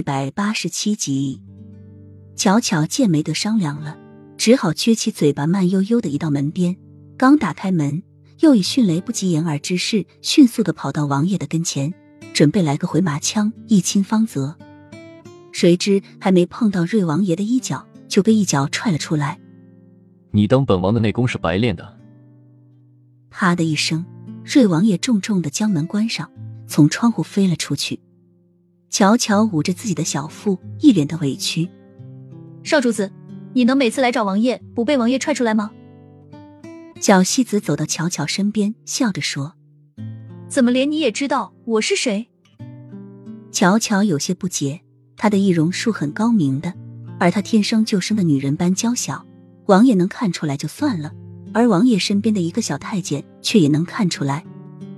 一百八十七集，巧巧见没得商量了，只好撅起嘴巴，慢悠悠的移到门边。刚打开门，又以迅雷不及掩耳之势，迅速的跑到王爷的跟前，准备来个回马枪，一亲芳泽。谁知还没碰到瑞王爷的衣角，就被一脚踹了出来。你当本王的内功是白练的？啪的一声，瑞王爷重重的将门关上，从窗户飞了出去。乔乔捂着自己的小腹，一脸的委屈。少主子，你能每次来找王爷不被王爷踹出来吗？小西子走到乔乔身边，笑着说：“怎么连你也知道我是谁？”乔乔有些不解，她的易容术很高明的，而她天生就生的女人般娇小，王爷能看出来就算了，而王爷身边的一个小太监却也能看出来，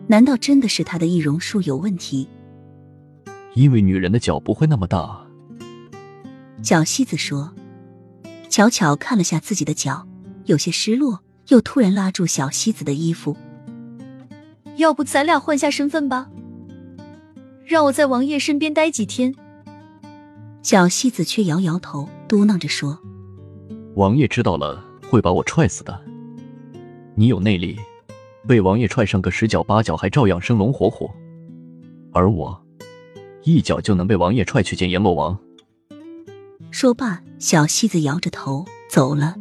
难道真的是她的易容术有问题？因为女人的脚不会那么大，小西子说。巧巧看了下自己的脚，有些失落，又突然拉住小西子的衣服。要不咱俩换下身份吧，让我在王爷身边待几天。小西子却摇摇头，嘟囔着说：“王爷知道了会把我踹死的。你有内力，被王爷踹上个十脚八脚还照样生龙活虎，而我……”一脚就能被王爷踹去见阎罗王。说罢，小戏子摇着头走了。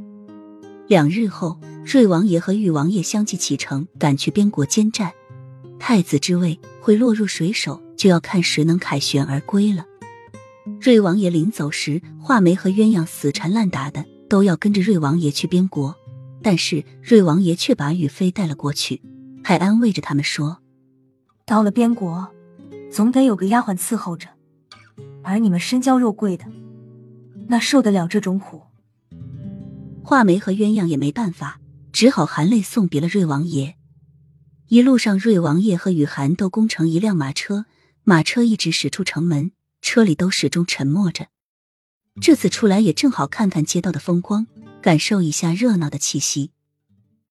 两日后，瑞王爷和玉王爷相继启程，赶去边国监战。太子之位会落入谁手，就要看谁能凯旋而归了。瑞王爷临走时，画眉和鸳鸯死缠烂打的，都要跟着瑞王爷去边国，但是瑞王爷却把雨飞带了过去，还安慰着他们说：“到了边国。”总得有个丫鬟伺候着，而你们身娇肉贵的，那受得了这种苦？画眉和鸳鸯也没办法，只好含泪送别了瑞王爷。一路上，瑞王爷和雨涵都攻城一辆马车，马车一直驶出城门，车里都始终沉默着。这次出来也正好看看街道的风光，感受一下热闹的气息。